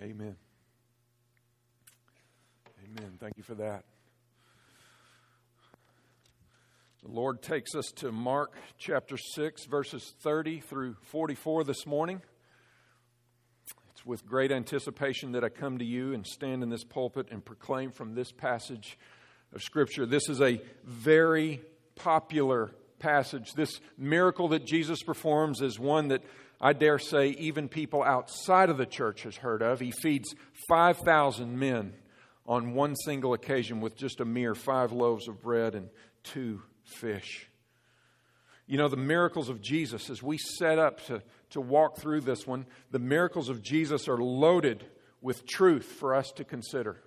Amen. Amen. Thank you for that. The Lord takes us to Mark chapter 6, verses 30 through 44 this morning. It's with great anticipation that I come to you and stand in this pulpit and proclaim from this passage of Scripture. This is a very popular passage. This miracle that Jesus performs is one that I dare say even people outside of the church has heard of. He feeds 5,000 men on one single occasion with just a mere five loaves of bread and two fish. You know, the miracles of Jesus, as we set up to, to walk through this one, the miracles of Jesus are loaded with truth for us to consider.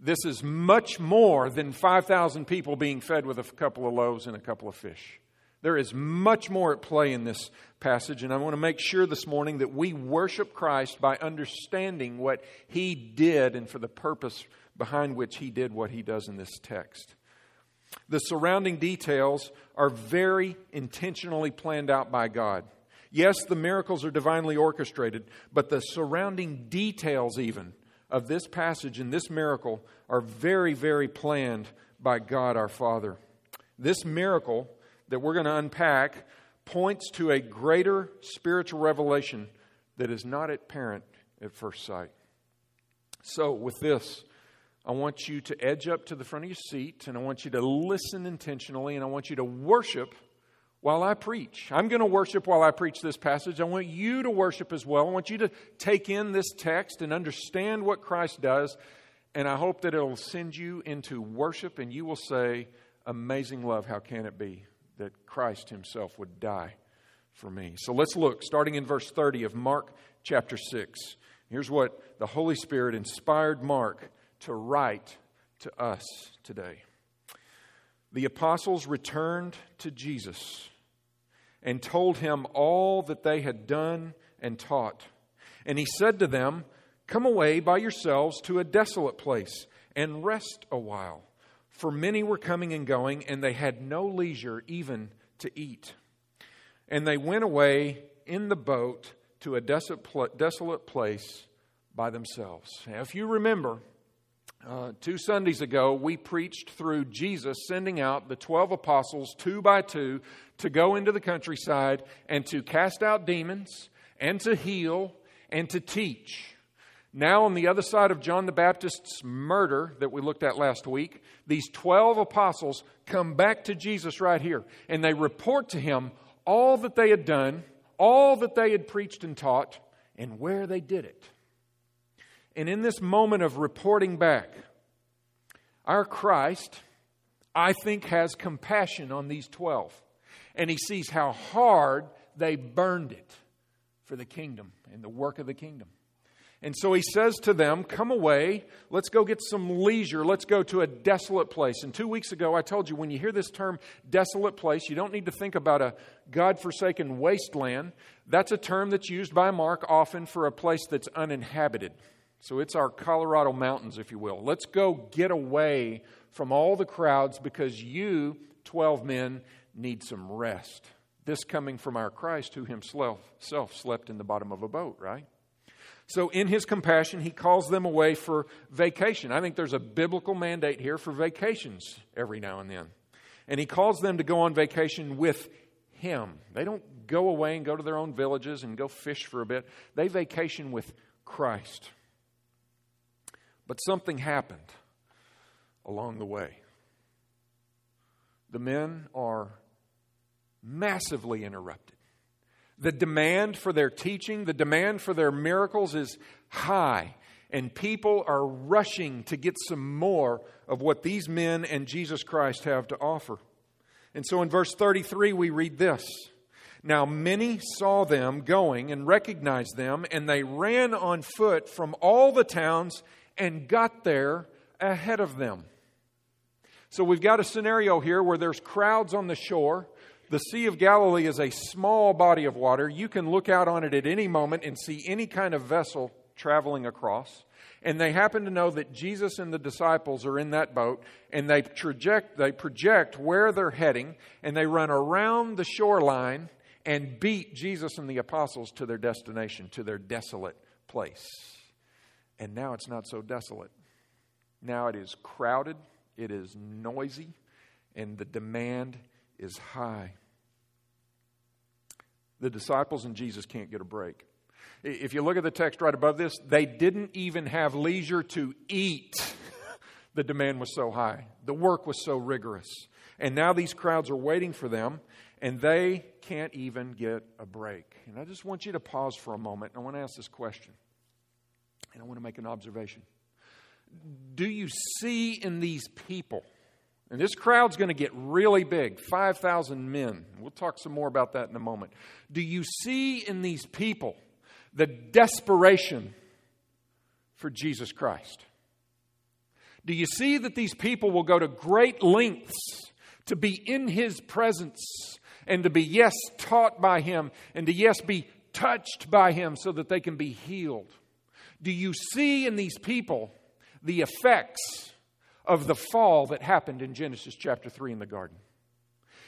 This is much more than 5,000 people being fed with a couple of loaves and a couple of fish. There is much more at play in this passage, and I want to make sure this morning that we worship Christ by understanding what He did and for the purpose behind which He did what He does in this text. The surrounding details are very intentionally planned out by God. Yes, the miracles are divinely orchestrated, but the surrounding details, even of this passage and this miracle, are very, very planned by God our Father. This miracle that we're going to unpack points to a greater spiritual revelation that is not apparent at first sight. So, with this, I want you to edge up to the front of your seat and I want you to listen intentionally and I want you to worship while I preach. I'm going to worship while I preach this passage. I want you to worship as well. I want you to take in this text and understand what Christ does. And I hope that it'll send you into worship and you will say, Amazing love, how can it be? That Christ himself would die for me. So let's look, starting in verse 30 of Mark chapter 6. Here's what the Holy Spirit inspired Mark to write to us today. The apostles returned to Jesus and told him all that they had done and taught. And he said to them, Come away by yourselves to a desolate place and rest a while for many were coming and going, and they had no leisure even to eat. And they went away in the boat to a desolate place by themselves. Now, if you remember, uh, two Sundays ago, we preached through Jesus sending out the 12 apostles two by two to go into the countryside and to cast out demons and to heal and to teach. Now, on the other side of John the Baptist's murder that we looked at last week, these 12 apostles come back to Jesus right here and they report to him all that they had done, all that they had preached and taught, and where they did it. And in this moment of reporting back, our Christ, I think, has compassion on these 12. And he sees how hard they burned it for the kingdom and the work of the kingdom. And so he says to them, Come away. Let's go get some leisure. Let's go to a desolate place. And two weeks ago, I told you when you hear this term desolate place, you don't need to think about a God forsaken wasteland. That's a term that's used by Mark often for a place that's uninhabited. So it's our Colorado mountains, if you will. Let's go get away from all the crowds because you, 12 men, need some rest. This coming from our Christ who himself slept in the bottom of a boat, right? So, in his compassion, he calls them away for vacation. I think there's a biblical mandate here for vacations every now and then. And he calls them to go on vacation with him. They don't go away and go to their own villages and go fish for a bit, they vacation with Christ. But something happened along the way. The men are massively interrupted. The demand for their teaching, the demand for their miracles is high, and people are rushing to get some more of what these men and Jesus Christ have to offer. And so in verse 33, we read this Now many saw them going and recognized them, and they ran on foot from all the towns and got there ahead of them. So we've got a scenario here where there's crowds on the shore. The Sea of Galilee is a small body of water. You can look out on it at any moment and see any kind of vessel traveling across. And they happen to know that Jesus and the disciples are in that boat, and they project, they project where they're heading, and they run around the shoreline and beat Jesus and the apostles to their destination, to their desolate place. And now it's not so desolate. Now it is crowded, it is noisy, and the demand is high. The disciples and Jesus can't get a break. If you look at the text right above this, they didn't even have leisure to eat. the demand was so high, the work was so rigorous. And now these crowds are waiting for them, and they can't even get a break. And I just want you to pause for a moment. I want to ask this question, and I want to make an observation. Do you see in these people, and this crowd's going to get really big 5,000 men. We'll talk some more about that in a moment. Do you see in these people the desperation for Jesus Christ? Do you see that these people will go to great lengths to be in His presence and to be, yes, taught by Him and to, yes, be touched by Him so that they can be healed? Do you see in these people the effects of the fall that happened in Genesis chapter 3 in the garden.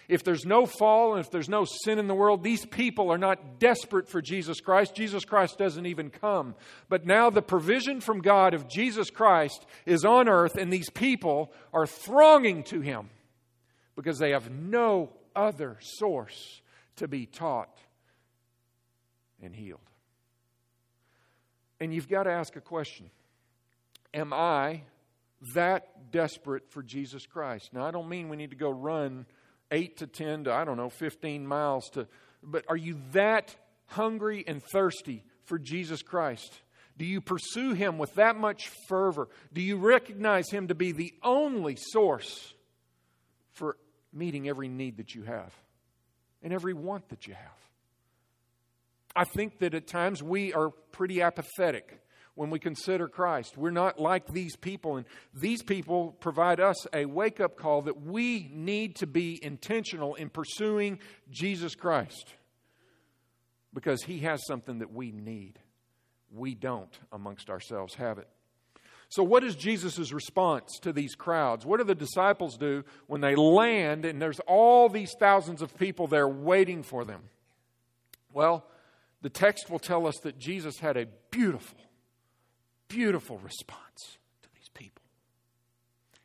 If there's no fall and if there's no sin in the world, these people are not desperate for Jesus Christ. Jesus Christ doesn't even come. But now the provision from God of Jesus Christ is on earth, and these people are thronging to him because they have no other source to be taught and healed. And you've got to ask a question Am I that desperate for Jesus Christ? Now, I don't mean we need to go run 8 to 10 to, I don't know, 15 miles to, but are you that hungry and thirsty for Jesus Christ? Do you pursue him with that much fervor? Do you recognize him to be the only source for meeting every need that you have and every want that you have? I think that at times we are pretty apathetic when we consider Christ. We're not like these people, and these people provide us a wake up call that we need to be intentional in pursuing Jesus Christ because He has something that we need. We don't, amongst ourselves, have it. So, what is Jesus' response to these crowds? What do the disciples do when they land and there's all these thousands of people there waiting for them? Well, the text will tell us that Jesus had a beautiful, beautiful response to these people.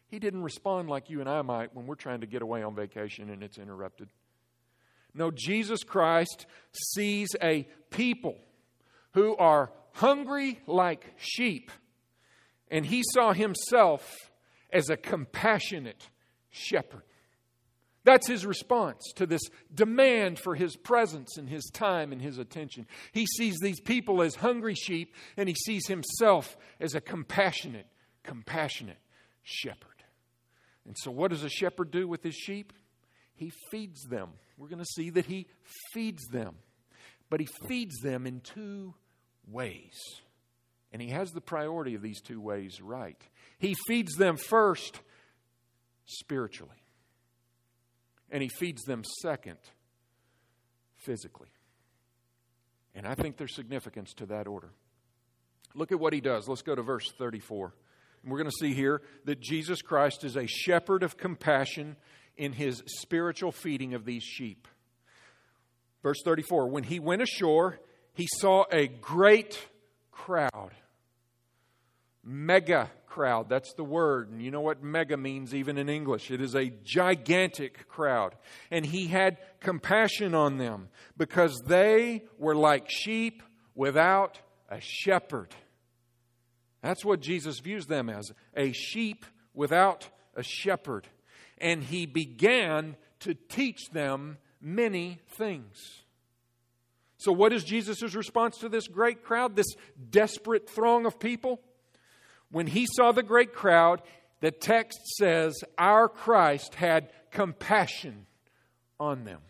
He didn't respond like you and I might when we're trying to get away on vacation and it's interrupted. No, Jesus Christ sees a people who are hungry like sheep, and he saw himself as a compassionate shepherd. That's his response to this demand for his presence and his time and his attention. He sees these people as hungry sheep, and he sees himself as a compassionate, compassionate shepherd. And so, what does a shepherd do with his sheep? He feeds them. We're going to see that he feeds them. But he feeds them in two ways. And he has the priority of these two ways right. He feeds them first spiritually and he feeds them second physically. And I think there's significance to that order. Look at what he does. Let's go to verse 34. And we're going to see here that Jesus Christ is a shepherd of compassion in his spiritual feeding of these sheep. Verse 34 When he went ashore, he saw a great crowd. Mega crowd. That's the word. And you know what mega means even in English? It is a gigantic crowd. And he had compassion on them because they were like sheep without a shepherd. That's what Jesus views them as a sheep without a shepherd. And he began to teach them many things. So, what is Jesus' response to this great crowd, this desperate throng of people? When he saw the great crowd, the text says, Our Christ had compassion on them.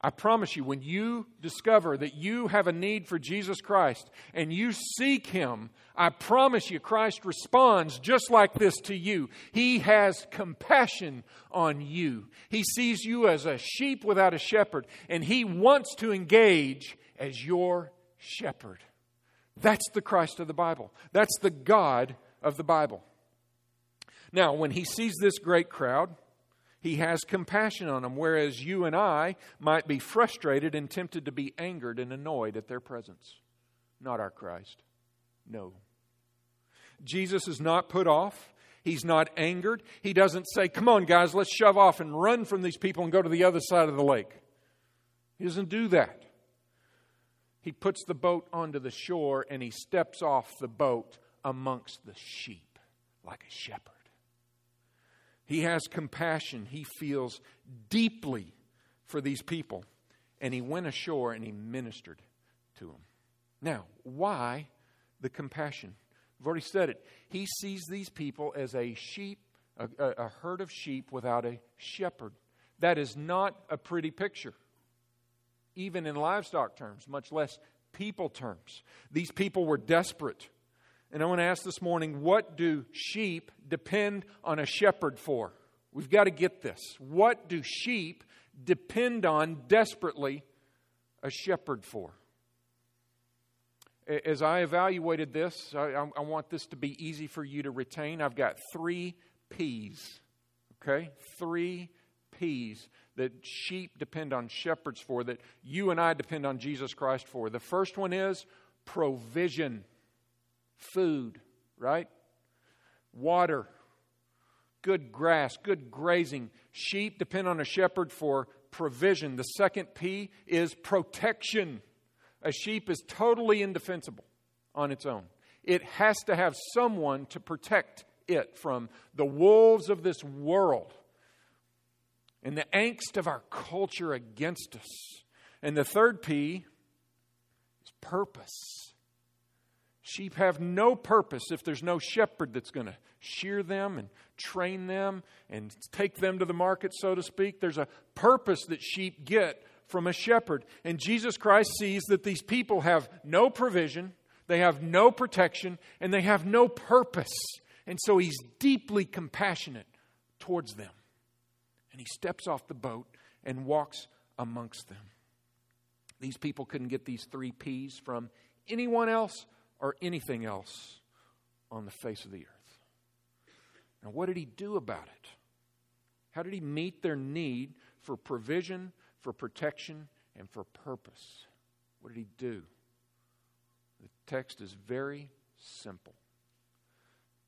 I promise you, when you discover that you have a need for Jesus Christ and you seek Him, I promise you, Christ responds just like this to you. He has compassion on you. He sees you as a sheep without a shepherd, and He wants to engage as your shepherd. That's the Christ of the Bible. That's the God of the Bible. Now, when he sees this great crowd, he has compassion on them, whereas you and I might be frustrated and tempted to be angered and annoyed at their presence. Not our Christ. No. Jesus is not put off. He's not angered. He doesn't say, Come on, guys, let's shove off and run from these people and go to the other side of the lake. He doesn't do that. He puts the boat onto the shore and he steps off the boat amongst the sheep like a shepherd. He has compassion. He feels deeply for these people. And he went ashore and he ministered to them. Now, why the compassion? I've already said it. He sees these people as a sheep, a, a, herd of sheep without a shepherd. That is not a pretty picture, even in livestock terms, much less people terms. These people were desperate. And I want to ask this morning what do sheep depend on a shepherd for? We've got to get this. What do sheep depend on desperately a shepherd for? As I evaluated this, I, I, want this to be easy for you to retain. I've got three P's, okay? Three P's that sheep depend on shepherds for, that you and I depend on Jesus Christ for. The first one is provision, food, right? Water, good grass, good grazing. Sheep depend on a shepherd for provision. The second P is protection. A sheep is totally indefensible on its own. It has to have someone to protect it from the wolves of this world and the angst of our culture against us. And the third P is purpose. Sheep have no purpose if there's no shepherd that's going to shear them and train them and take them to the market, so to speak. There's a purpose that sheep get from a shepherd. And Jesus Christ sees that these people have no provision, they have no protection, and they have no purpose. And so he's deeply compassionate towards them. And he steps off the boat and walks amongst them. These people couldn't get these three P's from anyone else or anything else on the face of the earth. Now, what did he do about it? How did he meet their need for provision for protection and for purpose. What did he do? The text is very simple.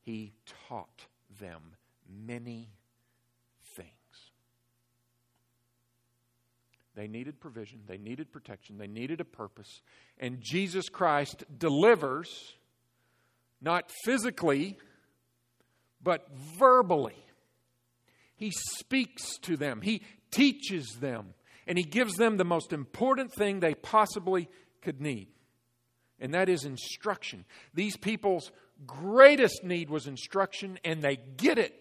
He taught them many things. They needed provision, they needed protection, they needed a purpose, and Jesus Christ delivers, not physically, but verbally. He speaks to them, He teaches them, and he gives them the most important thing they possibly could need, and that is instruction. These people's greatest need was instruction, and they get it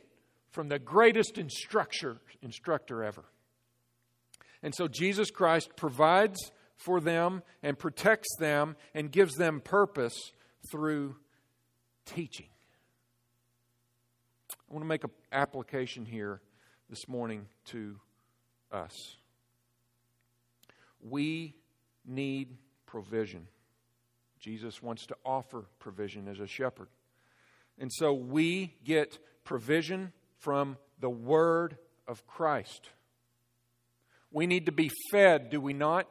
from the greatest instructor, instructor ever. And so Jesus Christ provides for them and protects them and gives them purpose through teaching. I want to make an application here this morning to us. We need provision. Jesus wants to offer provision as a shepherd. And so we get provision from the Word of Christ. We need to be fed, do we not?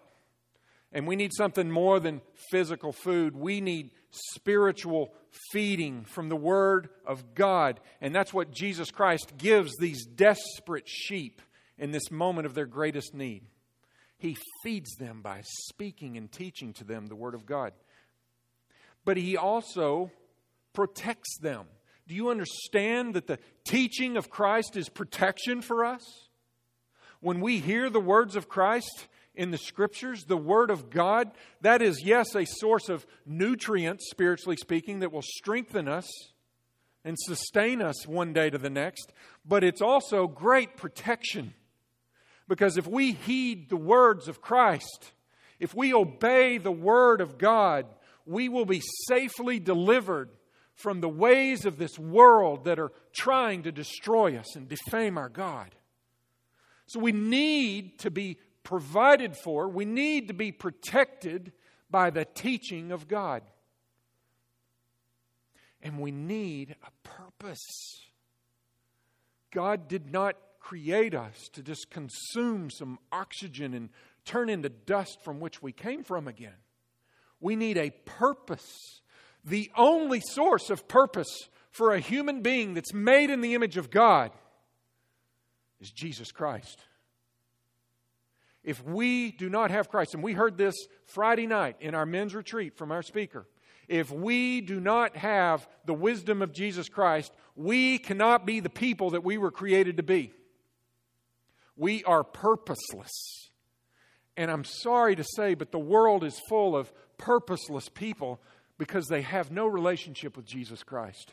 And we need something more than physical food. We need spiritual feeding from the Word of God. And that's what Jesus Christ gives these desperate sheep in this moment of their greatest need. He feeds them by speaking and teaching to them the Word of God. But He also protects them. Do you understand that the teaching of Christ is protection for us? When we hear the words of Christ in the Scriptures, the Word of God, that is, yes, a source of nutrients, spiritually speaking, that will strengthen us and sustain us one day to the next, but it's also great protection because if we heed the words of Christ, if we obey the word of God, we will be safely delivered from the ways of this world that are trying to destroy us and defame our God. So we need to be provided for, we need to be protected by the teaching of God. And we need a purpose. God did not create us to just consume some oxygen and turn into dust from which we came from again. We need a purpose. The only source of purpose for a human being that's made in the image of God is Jesus Christ. If we do not have Christ, and we heard this Friday night in our men's retreat from our speaker, if we do not have the wisdom of Jesus Christ, we cannot be the people that we were created to be. We are purposeless. And I'm sorry to say, but the world is full of purposeless people because they have no relationship with Jesus Christ.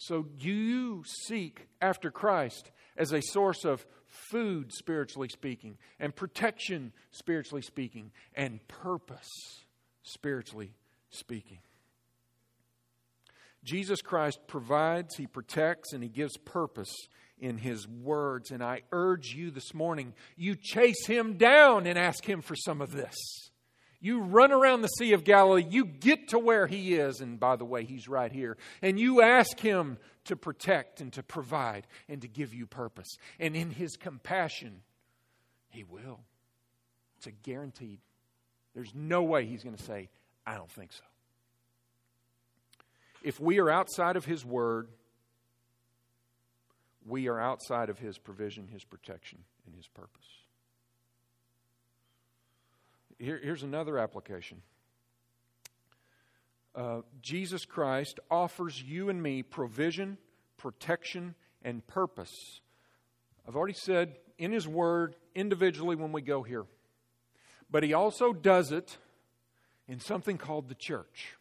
So do you seek after Christ as a source of food, spiritually speaking, and protection, spiritually speaking, and purpose, spiritually speaking. Jesus Christ provides, He protects, and He gives purpose in His words. And I urge you this morning, you chase Him down and ask Him for some of this. You run around the Sea of Galilee, you get to where He is, and by the way, He's right here, and you ask Him to protect and to provide and to give you purpose. And in His compassion, He will. It's a guaranteed. There's no way He's going to say, I don't think so. If we are outside of His Word, we are outside of His provision, His protection, and His purpose. Here, here's another application. Uh, Jesus Christ offers you and me provision, protection, and purpose. I've already said in His Word, individually when we go here. But He also does it in something called the church.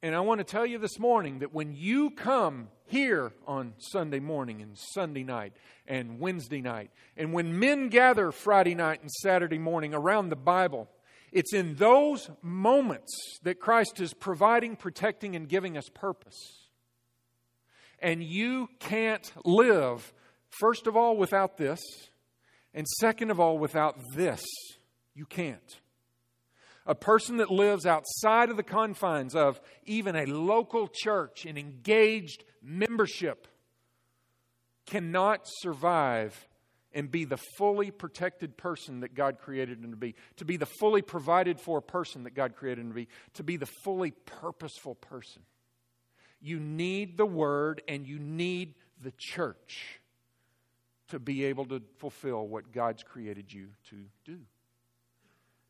And I want to tell you this morning that when you come here on Sunday morning and Sunday night and Wednesday night, and when men gather Friday night and Saturday morning around the Bible, it's in those moments that Christ is providing, protecting, and giving us purpose. And you can't live, first of all, without this, and second of all, without this. You can't. A person that lives outside of the confines of even a local church and engaged membership cannot survive and be the fully protected person that God created him to be, to be the fully provided for person that God created him to be, to be the fully purposeful person. You need the Word and you need the church to be able to fulfill what God's created you to do.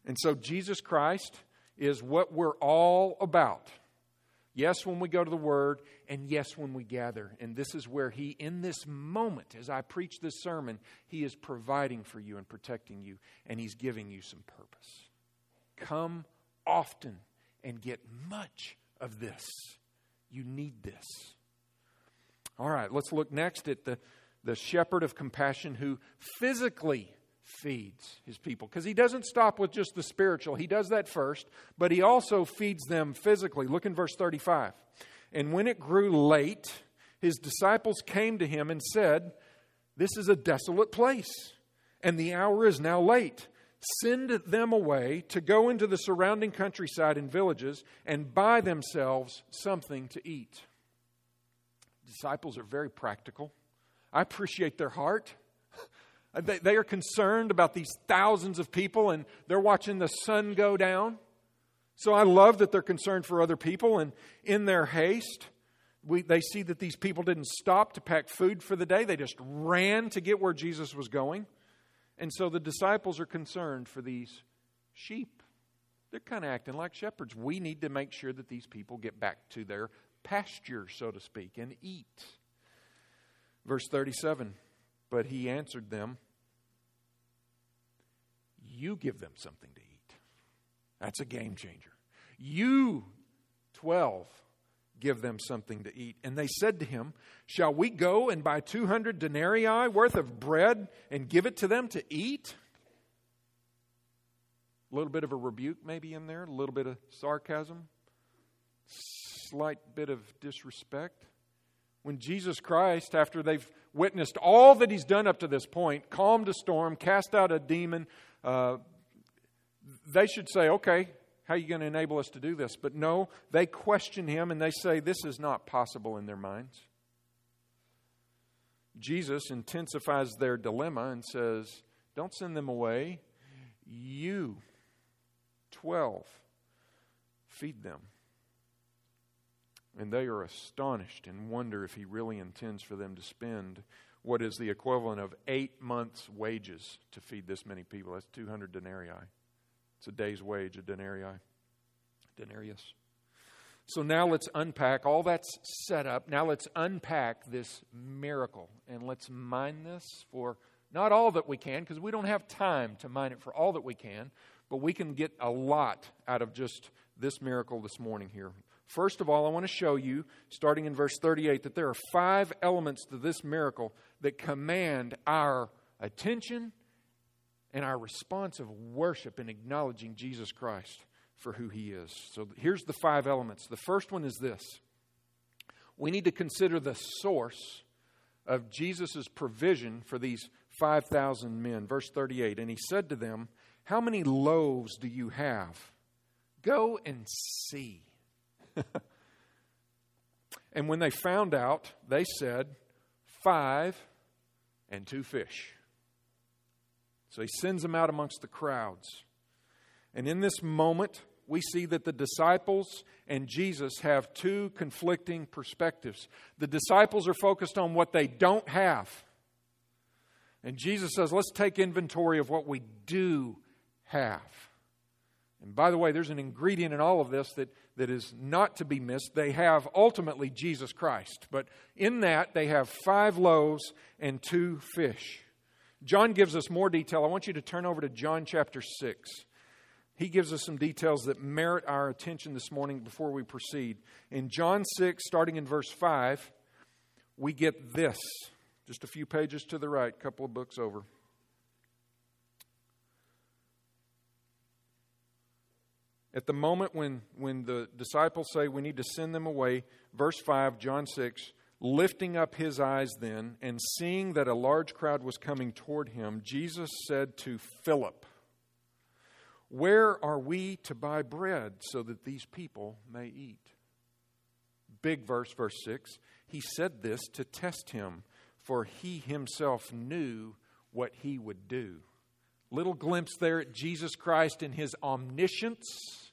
And so Jesus Christ is what we're all about. Yes, when we go to the Word, and yes, when we gather. And this is where He, in this moment, as I preach this sermon, He is providing for you and protecting you, and He's giving you some purpose. Come often and get much of this. You need this. All right, let's look next at the, the shepherd of compassion who physically feeds his people. Because he doesn't stop with just the spiritual, he does that first, but he also feeds them physically. Look in verse 35. And when it grew late, his disciples came to him and said, This is a desolate place, and the hour is now late. Send them away to go into the surrounding countryside and villages and buy themselves something to eat. Disciples are very practical. I appreciate their heart. Uh, they, they are concerned about these thousands of people and they're watching the sun go down. So I love that they're concerned for other people. And in their haste, we, they see that these people didn't stop to pack food for the day, they just ran to get where Jesus was going. And so the disciples are concerned for these sheep. They're kind of acting like shepherds. We need to make sure that these people get back to their pasture, so to speak, and eat. Verse 37 But he answered them, you give them something to eat. That's a game changer. You, 12, give them something to eat. And they said to him, Shall we go and buy 200 denarii worth of bread and give it to them to eat? A little bit of a rebuke, maybe, in there, a little bit of sarcasm, slight bit of disrespect. When Jesus Christ, after they've witnessed all that he's done up to this point, calmed a storm, cast out a demon, uh, they should say, okay, how are you going to enable us to do this? But no, they question him and they say this is not possible in their minds. Jesus intensifies their dilemma and says, Don't send them away. You, 12. Feed them. And they are astonished and wonder if he really intends for them to spend what is the equivalent of eight months' wages to feed this many people. That's 200 denarii. It's a day's wage, a denarii. Denarius. So now let's unpack. All that's set up. Now let's unpack this miracle and let's mine this for not all that we can, because we don't have time to mine it for all that we can, but we can get a lot out of just this miracle this morning here. First of all, I want to show you, starting in verse 38, that there are five elements to this miracle that command our attention and our response of worship in acknowledging Jesus Christ for who he is. So here's the five elements. The first one is this we need to consider the source of Jesus' provision for these 5,000 men. Verse 38 And he said to them, How many loaves do you have? Go and see. and when they found out, they said, Five and two fish. So he sends them out amongst the crowds. And in this moment, we see that the disciples and Jesus have two conflicting perspectives. The disciples are focused on what they don't have. And Jesus says, let's take inventory of what we do have. And by the way, there's an ingredient in all of this that, that is not to be missed. They have ultimately Jesus Christ. But in that, they have five loaves and two fish. John gives us more detail. I want you to turn over to John chapter 6. He gives us some details that merit our attention this morning before we proceed. In John 6, starting in verse 5, we get this. Just a few pages to the right, a couple of books over. At the moment when, when the disciples say we need to send them away, verse 5, John 6, lifting up his eyes then and seeing that a large crowd was coming toward him, Jesus said to Philip, Where are we to buy bread so that these people may eat? Big verse, verse 6. He said this to test him for he himself knew what he would do. Little glimpse there at Jesus Christ in his omniscience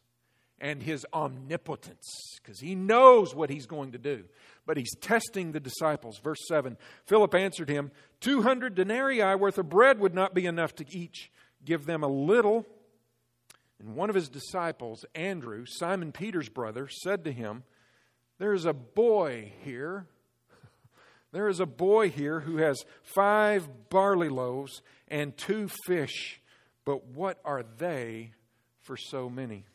and his omnipotence, because he knows what he's going to do. But he's testing the disciples. Verse 7 Philip answered him, 200 denarii worth of bread would not be enough to each give them a little. And one of his disciples, Andrew, Simon Peter's brother, said to him, There is a boy here there is a boy here who has five barley loaves and two fish, but what are they for so many?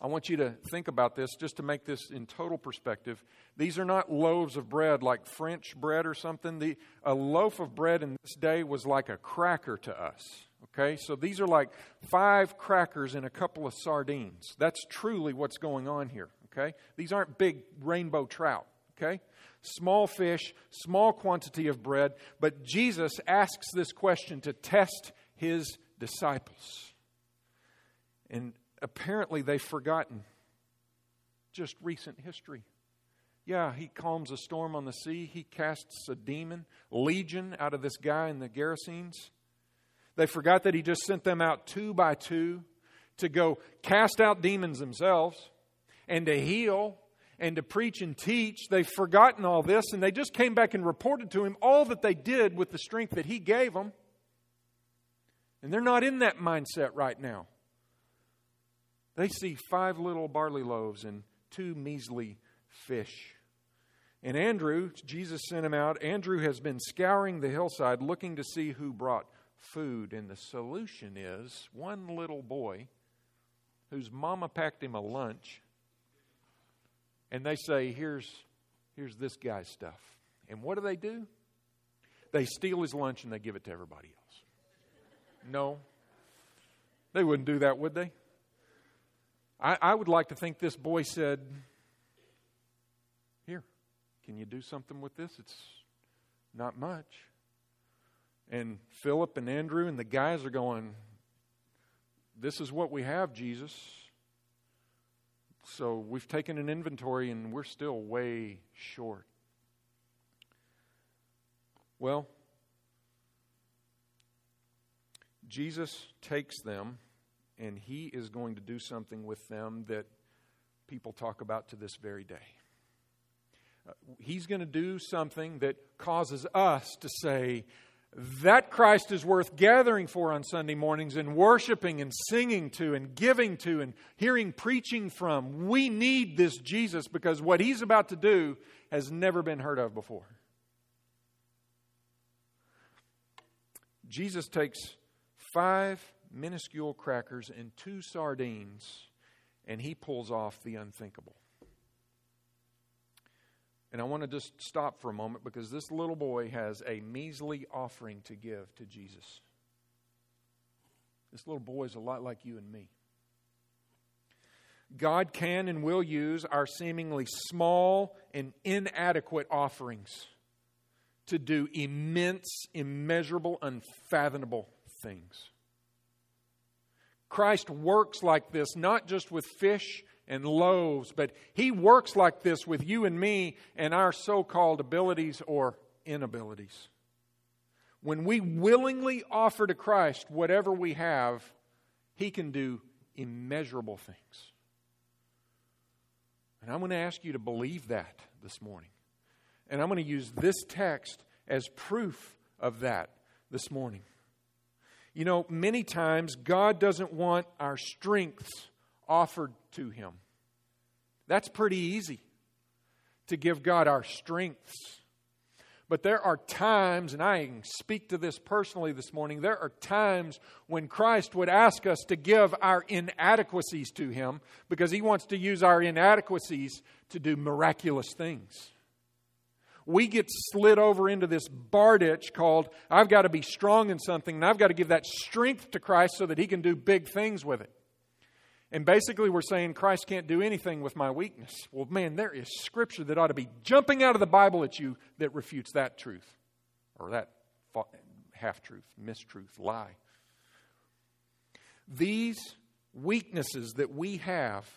I want you to think about this just to make this in total perspective. These are not loaves of bread like French bread or something. The, a loaf of bread in this day was like a cracker to us. Okay, so these are like five crackers and a couple of sardines. That's truly what's going on here. Okay, these aren't big rainbow trout. Okay, small fish, small quantity of bread. But Jesus asks this question to test his disciples. And apparently they've forgotten just recent history. Yeah, he calms a storm on the sea. He casts a demon, legion, out of this guy in the Gerasenes. They forgot that he just sent them out two by two to go cast out demons themselves and to heal and to preach and teach. They've forgotten all this and they just came back and reported to him all that they did with the strength that he gave them. And they're not in that mindset right now. They see five little barley loaves and two measly fish. And Andrew, Jesus sent him out. Andrew has been scouring the hillside looking to see who brought food. And the solution is one little boy whose mama packed him a lunch and they say, here's, here's this guy's stuff. And what do they do? They steal his lunch and they give it to everybody else. No. They wouldn't do that, would they? I, I would like to think this boy said, Here, can you do something with this? It's not much. And Philip and Andrew and the guys are going, This is what we have, Jesus. So we've taken an inventory and we're still way short. Well, Jesus takes them and He is going to do something with them that people talk about to this very day. Uh, he's going to do something that causes us to say, that Christ is worth gathering for on Sunday mornings and worshiping and singing to and giving to and hearing preaching from. We need this Jesus because what he's about to do has never been heard of before. Jesus takes five minuscule crackers and two sardines and he pulls off the unthinkable. And I want to just stop for a moment because this little boy has a measly offering to give to Jesus. This little boy is a lot like you and me. God can and will use our seemingly small and inadequate offerings to do immense, immeasurable, unfathomable things. Christ works like this, not just with fish and loaves, but He works like this with you and me and our so called abilities or inabilities. When we willingly offer to Christ whatever we have, He can do immeasurable things. And I'm going to ask you to believe that this morning. And I'm going to use this text as proof of that this morning. You know, many times God doesn't want our strengths offered to Him. That's pretty easy to give God our strengths. But there are times, and I can speak to this personally this morning, there are times when Christ would ask us to give our inadequacies to Him because He wants to use our inadequacies to do miraculous things. We get slid over into this bar ditch called, I've got to be strong in something, and I've got to give that strength to Christ so that He can do big things with it. And basically, we're saying Christ can't do anything with my weakness. Well, man, there is scripture that ought to be jumping out of the Bible at you that refutes that truth or that half truth, mistruth, lie. These weaknesses that we have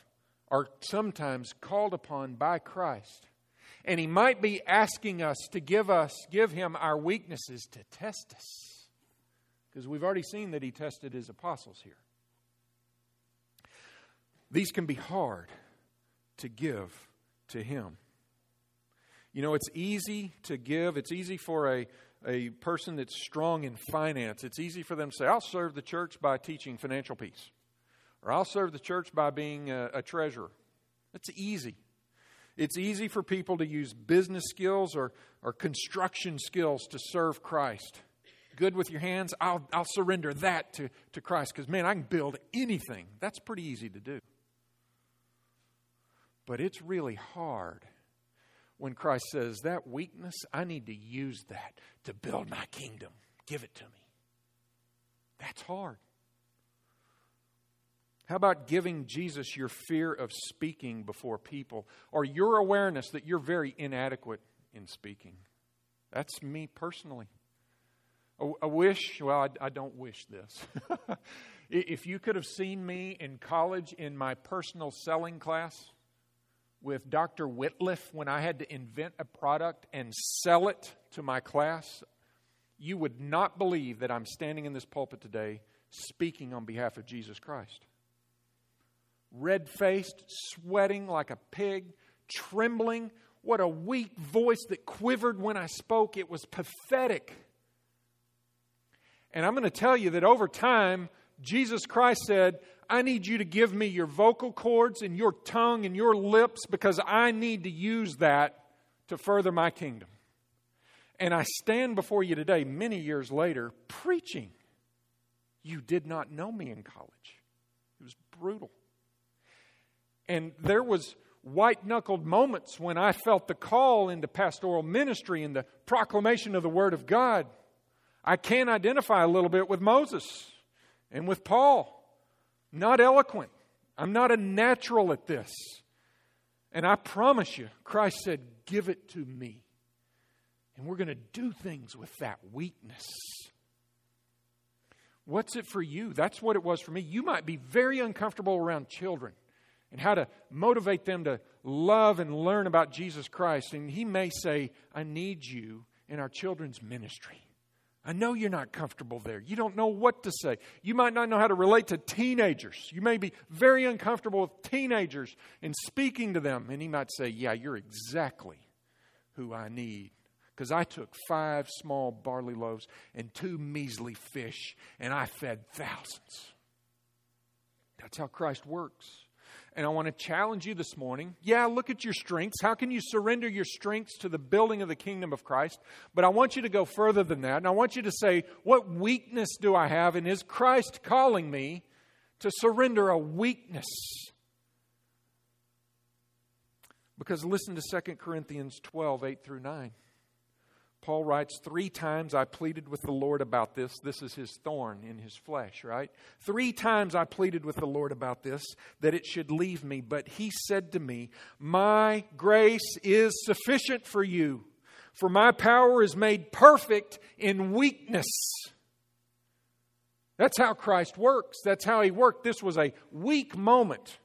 are sometimes called upon by Christ. And he might be asking us to give us give him our weaknesses to test us. Because we've already seen that he tested his apostles here. These can be hard to give to Him. You know, it's easy to give, it's easy for a, a person that's strong in finance, it's easy for them to say, I'll serve the church by teaching financial peace, or I'll serve the church by being a, a treasurer. It's easy. It's easy for people to use business skills or, or construction skills to serve Christ. Good with your hands, I'll, I'll surrender that to, to Christ because, man, I can build anything. That's pretty easy to do. But it's really hard when Christ says, That weakness, I need to use that to build my kingdom. Give it to me. That's hard. How about giving Jesus your fear of speaking before people or your awareness that you're very inadequate in speaking? That's me personally. I wish, well, I, I don't wish this. if you could have seen me in college in my personal selling class, with Dr. Whitliff when I had to invent a product and sell it to my class, you would not believe that I'm standing in this pulpit today speaking on behalf of Jesus Christ. Red faced, sweating like a pig, trembling. What a weak voice that quivered when I spoke. It was pathetic. And I'm going to tell you that over time, Jesus Christ said, I need you to give me your vocal cords and your tongue and your lips because I need to use that to further my kingdom. And I stand before you today, many years later, preaching. You did not know me in college. It was brutal. And there was white knuckled moments when I felt the call into pastoral ministry and the proclamation of the Word of God. I can identify a little bit with Moses and with Paul not eloquent. I'm not a natural at this. And I promise you, Christ said, Give it to me. And we're going to do things with that weakness. What's it for you? That's what it was for me. You might be very uncomfortable around children and how to motivate them to love and learn about Jesus Christ. And He may say, I need you in our children's ministry. I know you're not comfortable there. You don't know what to say. You might not know how to relate to teenagers. You may be very uncomfortable with teenagers and speaking to them. And he might say, Yeah, you're exactly who I need. Because I took five small barley loaves and two measly fish, and I fed thousands. That's how Christ works. And I want to challenge you this morning. Yeah, look at your strengths. How can you surrender your strengths to the building of the kingdom of Christ? But I want you to go further than that. And I want you to say, what weakness do I have? And is Christ calling me to surrender a weakness? Because listen to 2 Corinthians 12, 8 through 9. Paul writes, Three times I pleaded with the Lord about this. This is his thorn in his flesh, right? Three times I pleaded with the Lord about this, that it should leave me. But he said to me, My grace is sufficient for you, for my power is made perfect in weakness. That's how Christ works. That's how he worked. This was a weak moment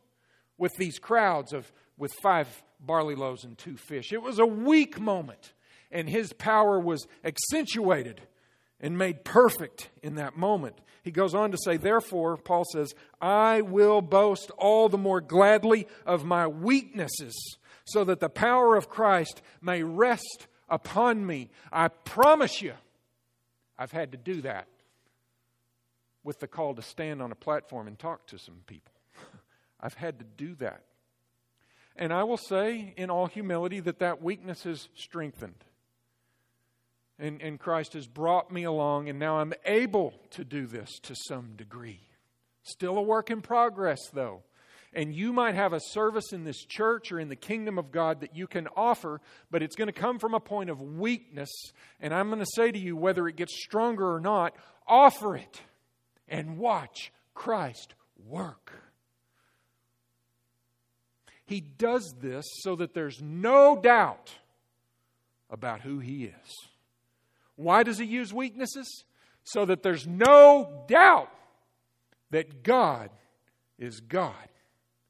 with these crowds of with five barley loaves and two fish. It was a weak moment and his power was accentuated and made perfect in that moment. He goes on to say, Therefore, Paul says, I will boast all the more gladly of my weaknesses, so that the power of Christ may rest upon me. I promise you, I've had to do that with the call to stand on a platform and talk to some people. I've had to do that. And I will say, in all humility, that that weakness is strengthened. And, and Christ has brought me along, and now I'm able to do this to some degree. Still a work in progress, though. And you might have a service in this church or in the kingdom of God that you can offer, but it's going to come from a point of weakness. And I'm going to say to you, whether it gets stronger or not, offer it and watch Christ work. He does this so that there's no doubt about who He is. Why does he use weaknesses? So that there's no doubt that God is God.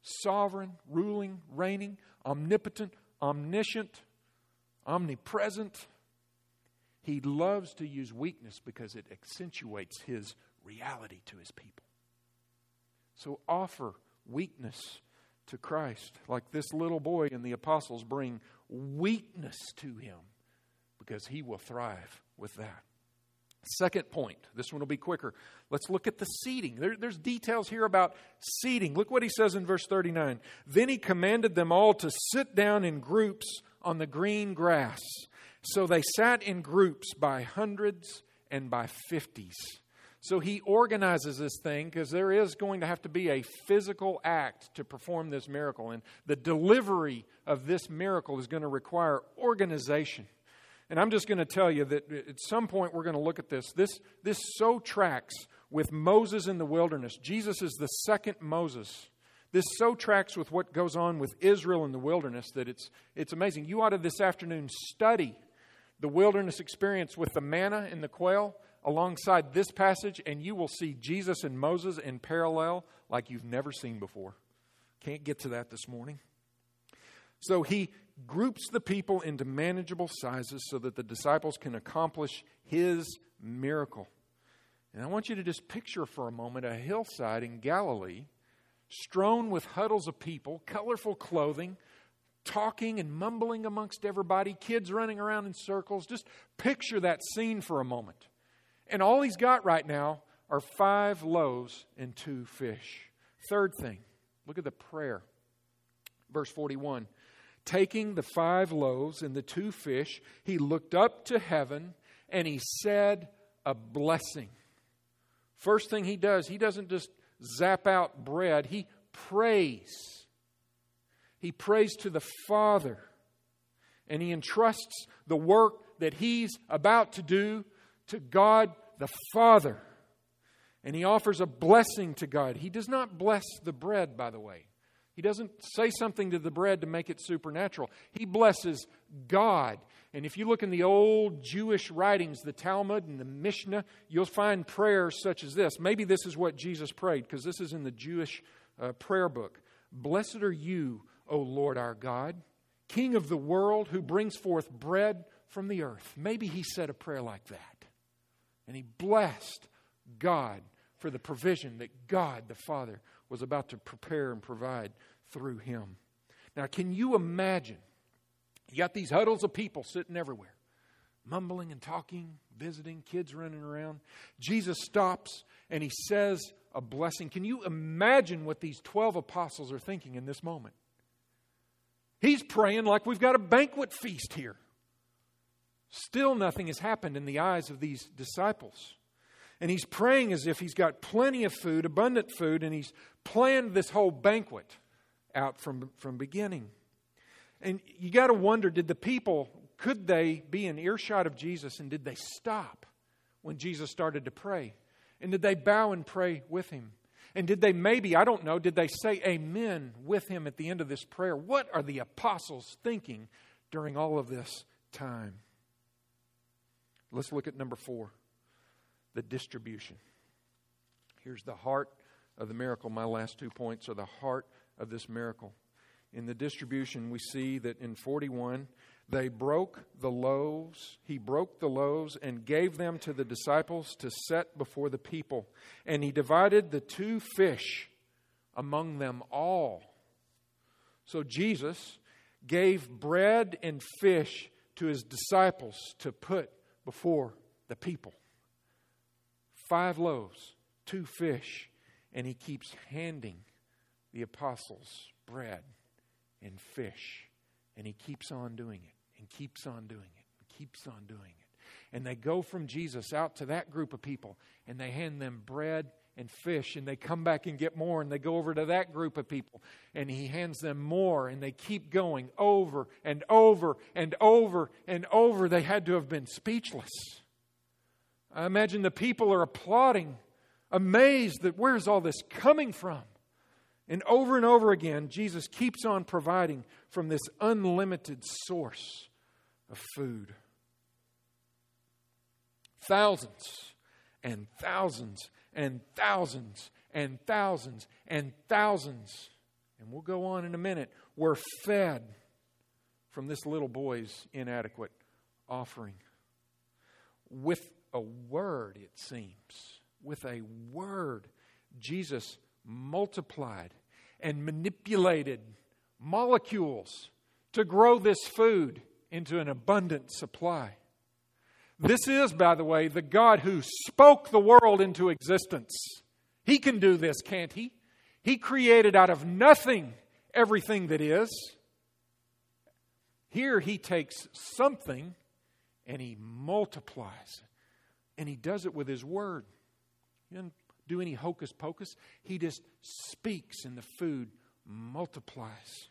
Sovereign, ruling, reigning, omnipotent, omniscient, omnipresent. He loves to use weakness because it accentuates his reality to his people. So offer weakness to Christ, like this little boy and the apostles bring weakness to him because he will thrive with that. Second point, this one will be quicker. Let's look at the seating. There, there's details here about seating. Look what he says in verse 39. Then he commanded them all to sit down in groups on the green grass. So they sat in groups by hundreds and by fifties. So he organizes this thing because there is going to have to be a physical act to perform this miracle. And the delivery of this miracle is going to require organization. And I'm just going to tell you that at some point we're going to look at this. This, this so tracks with Moses in the wilderness. Jesus is the second Moses. This so tracks with what goes on with Israel in the wilderness that it's, it's amazing. You ought to this afternoon study the wilderness experience with the manna and the quail alongside this passage, and you will see Jesus and Moses in parallel like you've never seen before. Can't get to that this morning. So he groups the people into manageable sizes so that the disciples can accomplish his miracle. And I want you to just picture for a moment a hillside in Galilee strewn with huddles of people, colorful clothing, talking and mumbling amongst everybody, kids running around in circles. Just picture that scene for a moment. And all he's got right now are five loaves and two fish. Third thing, look at the prayer. Verse 41 Taking the five loaves and the two fish, he looked up to heaven and he said a blessing. First thing he does, he doesn't just zap out bread, he prays. He prays to the Father and he entrusts the work that he's about to do to God the Father. And he offers a blessing to God. He does not bless the bread, by the way. He doesn't say something to the bread to make it supernatural. He blesses God. And if you look in the old Jewish writings, the Talmud and the Mishnah, you'll find prayers such as this. Maybe this is what Jesus prayed, because this is in the Jewish uh, prayer book. Blessed are you, O Lord our God, King of the world, who brings forth bread from the earth. Maybe he said a prayer like that. And he blessed God for the provision that God the Father was about to prepare and provide through him. Now, can you imagine? You got these huddles of people sitting everywhere, mumbling and talking, visiting, kids running around. Jesus stops and he says a blessing. Can you imagine what these 12 apostles are thinking in this moment? He's praying like we've got a banquet feast here. Still, nothing has happened in the eyes of these disciples. And he's praying as if he's got plenty of food, abundant food, and he's planned this whole banquet out from, from beginning. And you got to wonder did the people, could they be in earshot of Jesus and did they stop when Jesus started to pray? And did they bow and pray with him? And did they maybe, I don't know, did they say amen with him at the end of this prayer? What are the apostles thinking during all of this time? Let's look at number four the distribution. Here's the heart of the miracle. My last two points are the heart of this miracle. In the distribution, we see that in 41, they broke the loaves. He broke the loaves and gave them to the disciples to set before the people. And he divided the two fish among them all. So Jesus gave bread and fish to his disciples to put before the people. Five loaves, two fish, and he keeps handing the apostles bread and fish. And he keeps on doing it and keeps on doing it and keeps on doing it. And they go from Jesus out to that group of people and they hand them bread and fish and they come back and get more and they go over to that group of people and he hands them more and they keep going over and over and over and over. They had to have been speechless. I imagine the people are applauding, amazed that where's all this coming from? And over and over again, Jesus keeps on providing from this unlimited source of food. Thousands and thousands and thousands and thousands and thousands, and we'll go on in a minute, were fed from this little boy's inadequate offering. With a word, it seems, with a word, Jesus multiplied and manipulated molecules to grow this food into an abundant supply. This is, by the way, the God who spoke the world into existence. He can do this, can't he? He created out of nothing everything that is. Here he takes something and he multiplies it. And he does it with his word. He doesn't do any hocus pocus. He just speaks and the food multiplies.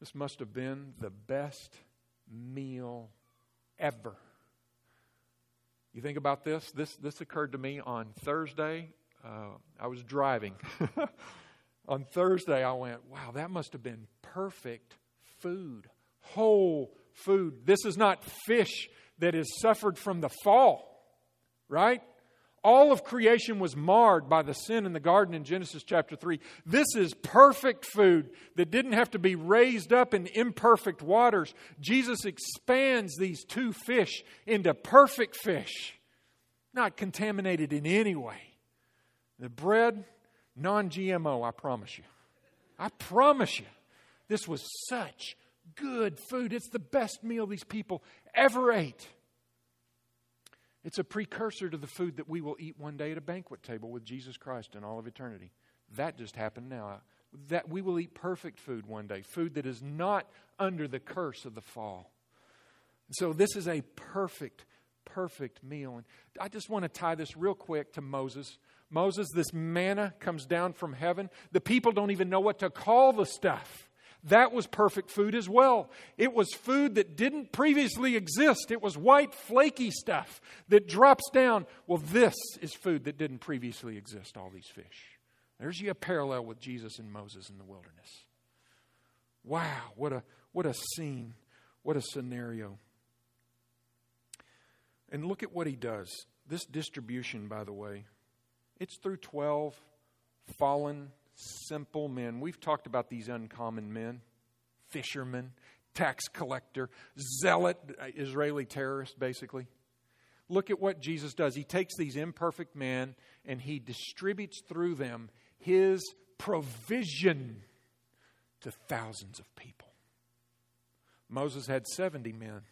This must have been the best meal ever. You think about this? This, this occurred to me on Thursday. Uh, I was driving. on Thursday, I went, wow, that must have been perfect food, whole food. This is not fish that has suffered from the fall, right? All of creation was marred by the sin in the garden in Genesis chapter 3. This is perfect food that didn't have to be raised up in imperfect waters. Jesus expands these two fish into perfect fish, not contaminated in any way. The bread, non GMO, I promise you. I promise you. This was such good food. It's the best meal these people ever ate. It's a precursor to the food that we will eat one day at a banquet table with Jesus Christ in all of eternity. That just happened now. That we will eat perfect food one day, food that is not under the curse of the fall. So this is a perfect, perfect meal. And I just want to tie this real quick to Moses. Moses, this manna comes down from heaven. The people don't even know what to call the stuff that was perfect food as well. It was food that didn't previously exist. It was white, flaky stuff that drops down. Well, this is food that didn't previously exist, all these fish. There's you a parallel with Jesus and Moses in the wilderness. Wow, what a, what a scene, what a scenario. And look at what he does. This distribution, by the way, it's through 12 fallen simple men. We've talked about these uncommon men fishermen, tax collector, zealot, uh, Israeli terrorist, basically. Look at what Jesus does. He takes these imperfect men and he distributes through them his provision to thousands of people. Moses had 70 men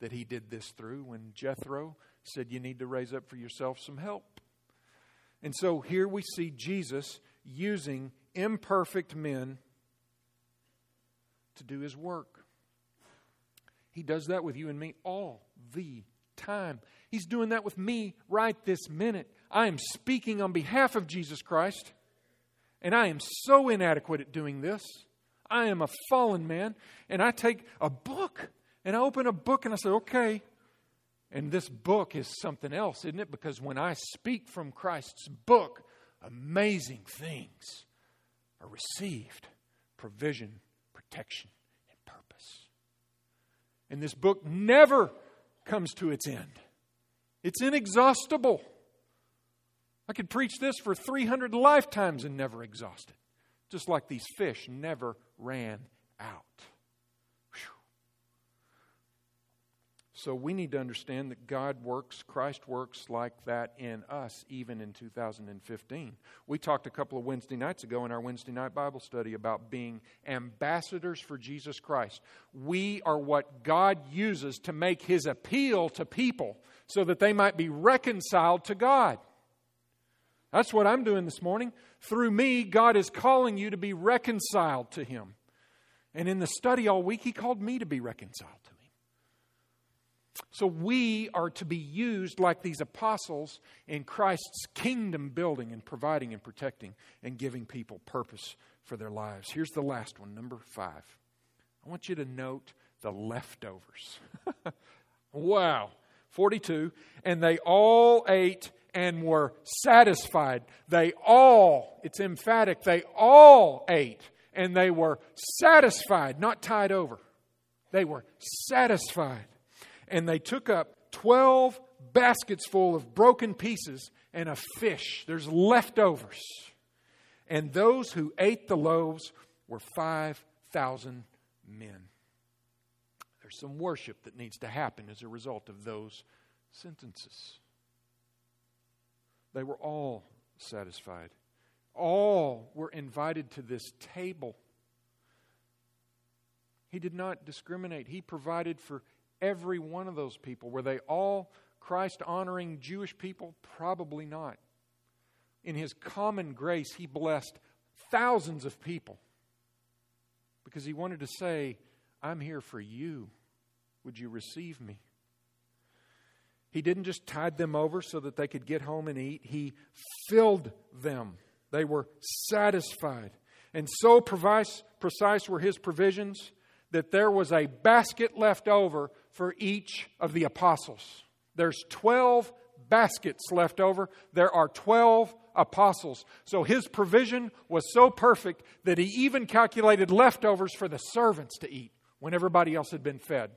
that he did this through when Jethro said, You need to raise up for yourself some help. And so here we see Jesus using imperfect men to do his work. He does that with you and me all the time. He's doing that with me right this minute. I am speaking on behalf of Jesus Christ, and I am so inadequate at doing this. I am a fallen man, and I take a book and I open a book and I say, okay. And this book is something else, isn't it? Because when I speak from Christ's book, amazing things are received provision, protection, and purpose. And this book never comes to its end, it's inexhaustible. I could preach this for 300 lifetimes and never exhaust it, just like these fish never ran out. So we need to understand that God works, Christ works like that in us, even in 2015. We talked a couple of Wednesday nights ago in our Wednesday night Bible study about being ambassadors for Jesus Christ. We are what God uses to make his appeal to people so that they might be reconciled to God. That's what I'm doing this morning. Through me, God is calling you to be reconciled to him. And in the study all week, he called me to be reconciled to him. So we are to be used like these apostles in Christ's kingdom building and providing and protecting and giving people purpose for their lives. Here's the last one, number five. I want you to note the leftovers. wow. 42. And they all ate and were satisfied. They all, it's emphatic, they all ate and they were satisfied, not tide over. They were satisfied and they took up 12 baskets full of broken pieces and a fish. There's leftovers. And those who ate the loaves were 5,000 men. There's some worship that needs to happen as a result of those sentences. They were all satisfied. All were invited to this table. He did not discriminate. He provided for every one of those people? Were they all Christ honoring Jewish people? Probably not. In his common grace, he blessed thousands of people because he wanted to say, I'm here for you. Would you receive me? He didn't just tide them over so that they could get home and eat, he filled them. They were satisfied. And so precise, precise were his provisions that there was a basket left over for each of the apostles. There's 12 baskets left over. There are 12 apostles. So his provision was so perfect that he even calculated leftovers for the servants to eat when everybody else had been fed.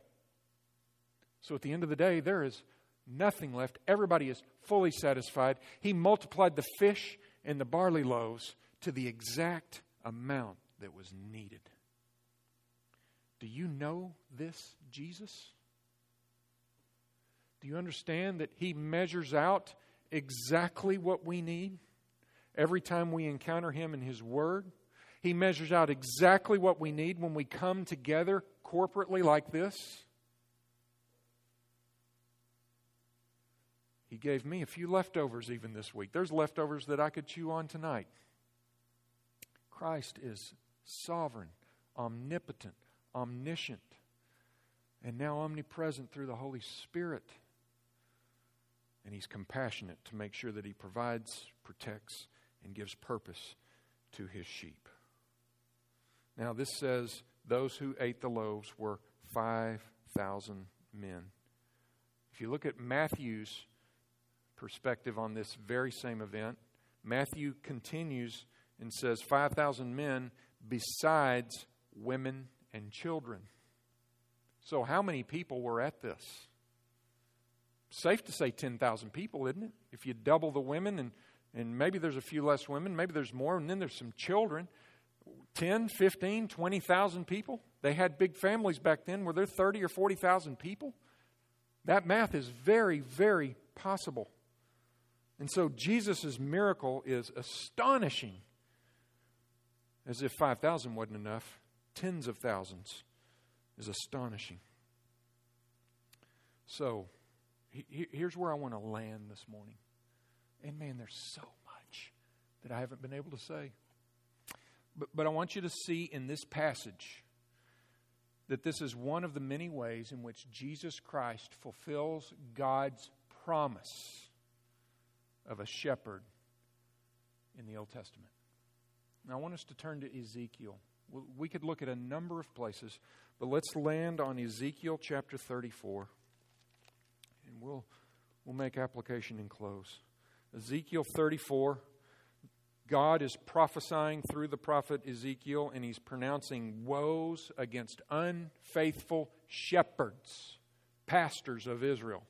So at the end of the day, there is nothing left. Everybody is fully satisfied. He multiplied the fish and the barley loaves to the exact amount that was needed. Do you know this Jesus? Do you understand that He measures out exactly what we need every time we encounter Him in His Word? He measures out exactly what we need when we come together corporately like this. He gave me a few leftovers even this week. There's leftovers that I could chew on tonight. Christ is sovereign, omnipotent, omniscient, and now omnipresent through the Holy Spirit. And He's compassionate to make sure that He provides, protects, and gives purpose to His sheep. Now, this says those who ate the loaves were 5,000 men. If you look at Matthew's perspective on this very same event, Matthew continues and says 5,000 men besides women and children. So, how many people were at this? Safe to say 10,000 people, isn't it? If you double the women, and, and maybe there's a few less women, maybe there's more, and then there's some children 10, 15, 20,000 people. They had big families back then. Were there 30 or 40,000 people? That math is very, very possible. And so Jesus' miracle is astonishing. As if 5,000 wasn't enough, tens of thousands is astonishing. So, here's where I want to land this morning. And man, there's so much that I haven't been able to say. But, but I want you to see in this passage that this is one of the many ways in which Jesus Christ fulfills God's promise of a shepherd in the Old Testament. Now, I want us to turn to Ezekiel. We could look at a number of places, but let's land on Ezekiel chapter 34, and we'll, we'll make application and close. Ezekiel 34. God is prophesying through the prophet Ezekiel, and he's pronouncing woes against unfaithful shepherds, pastors of Israel.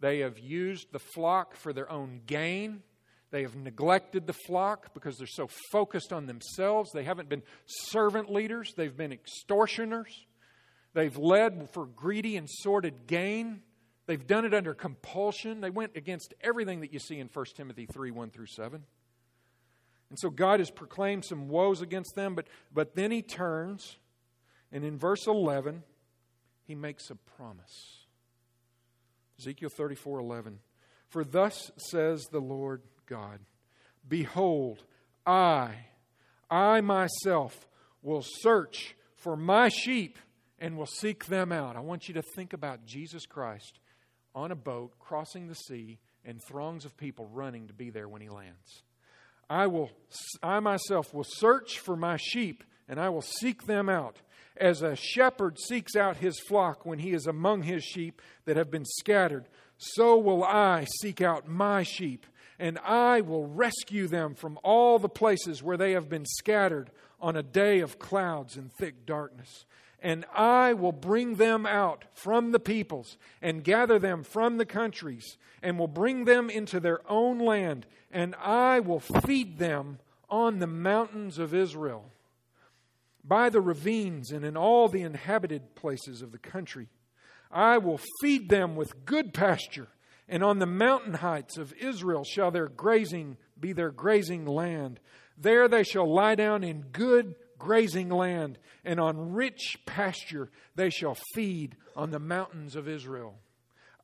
They have used the flock for their own gain. They have neglected the flock because they're so focused on themselves. They haven't been servant leaders, they've been extortioners. They've led for greedy and sordid gain. They've done it under compulsion. They went against everything that you see in 1 Timothy 3 1 through 7. And so God has proclaimed some woes against them, but, but then he turns, and in verse 11, he makes a promise. Ezekiel 34 11. For thus says the Lord God Behold, I, I myself, will search for my sheep and will seek them out. I want you to think about Jesus Christ on a boat crossing the sea and throngs of people running to be there when he lands. I will I myself will search for my sheep and I will seek them out as a shepherd seeks out his flock when he is among his sheep that have been scattered so will I seek out my sheep and I will rescue them from all the places where they have been scattered on a day of clouds and thick darkness and I will bring them out from the peoples and gather them from the countries and will bring them into their own land, and I will feed them on the mountains of Israel, by the ravines and in all the inhabited places of the country. I will feed them with good pasture, and on the mountain heights of Israel shall their grazing be their grazing land. There they shall lie down in good grazing land, and on rich pasture they shall feed on the mountains of Israel.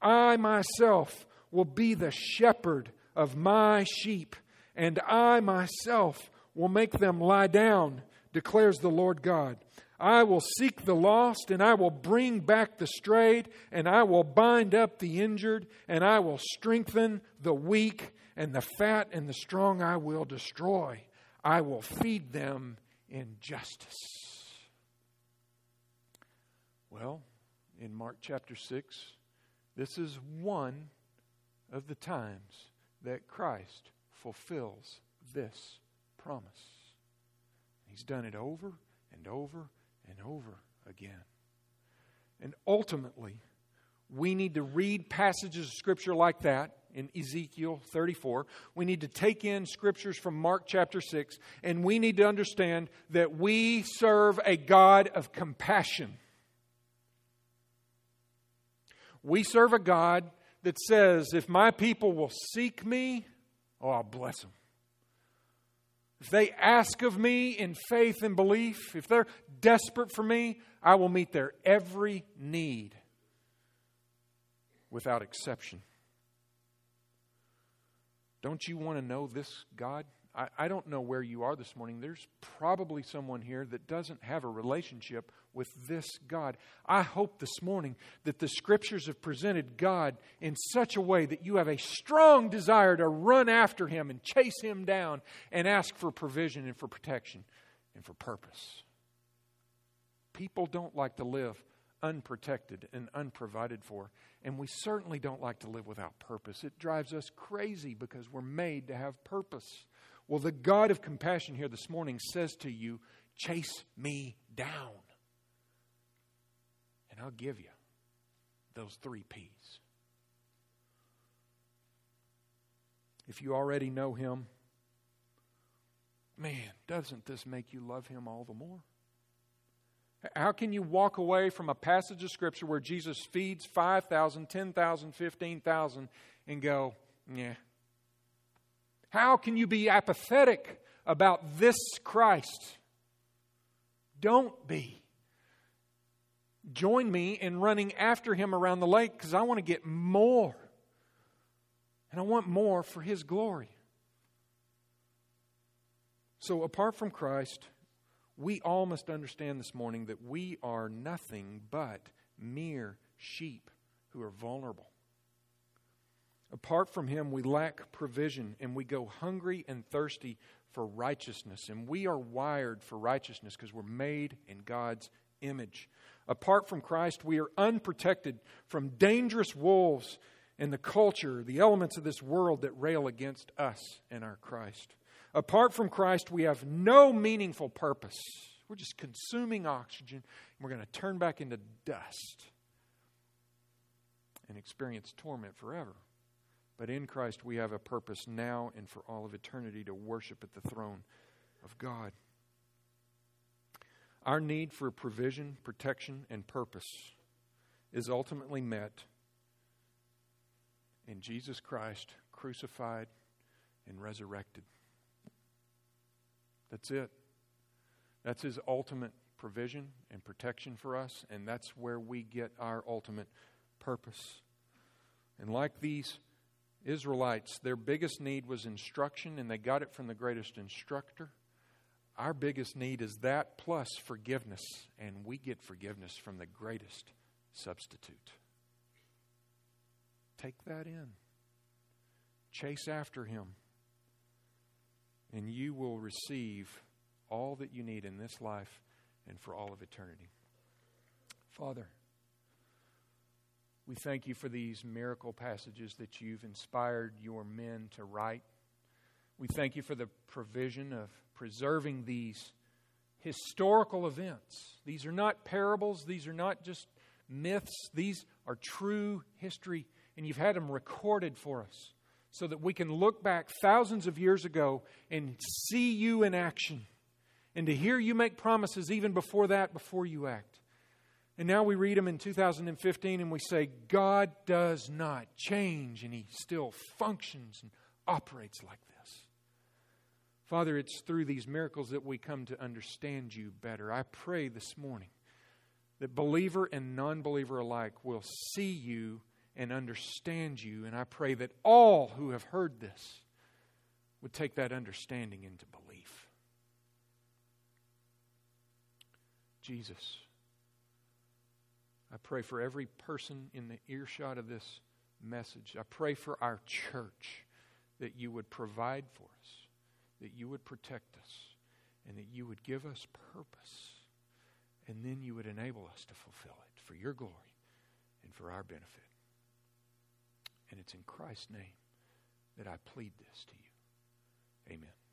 I myself will be the shepherd of my sheep, and I myself will make them lie down, declares the Lord God. I will seek the lost, and I will bring back the strayed, and I will bind up the injured, and I will strengthen the weak, and the fat and the strong I will destroy. I will feed them in justice. Well, in Mark chapter 6, this is one of the times that Christ fulfills this promise. He's done it over and over and over again. And ultimately, we need to read passages of Scripture like that in Ezekiel 34. We need to take in scriptures from Mark chapter 6, and we need to understand that we serve a God of compassion. We serve a God that says, if my people will seek me, oh, I'll bless them. If they ask of me in faith and belief, if they're desperate for me, I will meet their every need without exception. Don't you want to know this God? I, I don't know where you are this morning. There's probably someone here that doesn't have a relationship with this God. I hope this morning that the scriptures have presented God in such a way that you have a strong desire to run after him and chase him down and ask for provision and for protection and for purpose. People don't like to live unprotected and unprovided for. And we certainly don't like to live without purpose. It drives us crazy because we're made to have purpose. Well, the God of compassion here this morning says to you, Chase me down, and I'll give you those three P's. If you already know Him, man, doesn't this make you love Him all the more? How can you walk away from a passage of Scripture where Jesus feeds 5,000, 10,000, 15,000 and go, yeah? How can you be apathetic about this Christ? Don't be. Join me in running after him around the lake because I want to get more. And I want more for his glory. So, apart from Christ, we all must understand this morning that we are nothing but mere sheep who are vulnerable. Apart from Him, we lack provision and we go hungry and thirsty for righteousness. And we are wired for righteousness because we're made in God's image. Apart from Christ, we are unprotected from dangerous wolves and the culture, the elements of this world that rail against us and our Christ. Apart from Christ, we have no meaningful purpose. We're just consuming oxygen, and we're going to turn back into dust and experience torment forever. But in Christ, we have a purpose now and for all of eternity to worship at the throne of God. Our need for provision, protection, and purpose is ultimately met in Jesus Christ, crucified and resurrected. That's it. That's His ultimate provision and protection for us, and that's where we get our ultimate purpose. And like these Israelites, their biggest need was instruction, and they got it from the greatest instructor. Our biggest need is that plus forgiveness, and we get forgiveness from the greatest substitute. Take that in, chase after Him and you will receive all that you need in this life and for all of eternity. Father, we thank you for these miracle passages that you've inspired your men to write. We thank you for the provision of preserving these historical events. These are not parables, these are not just myths, these are true history, and you've had them recorded for us so that we can look back thousands of years ago and see you in action and to hear you make promises even before that, before you act. And now we read them in 2015 and we say, God does not change and He still functions and operates like this. Father, it's through these miracles that we come to understand you better. I pray this morning that believer and non believer alike will see you and understand you. And I pray that all who have heard this would take that understanding into belief. Jesus, I pray for every person in the earshot of this message. I pray for our church that you would provide for us, that you would protect us, and that you would give us purpose. And then you would enable us to fulfill it for your glory and for our benefit. And it's in Christ's name that I plead this to you. Amen.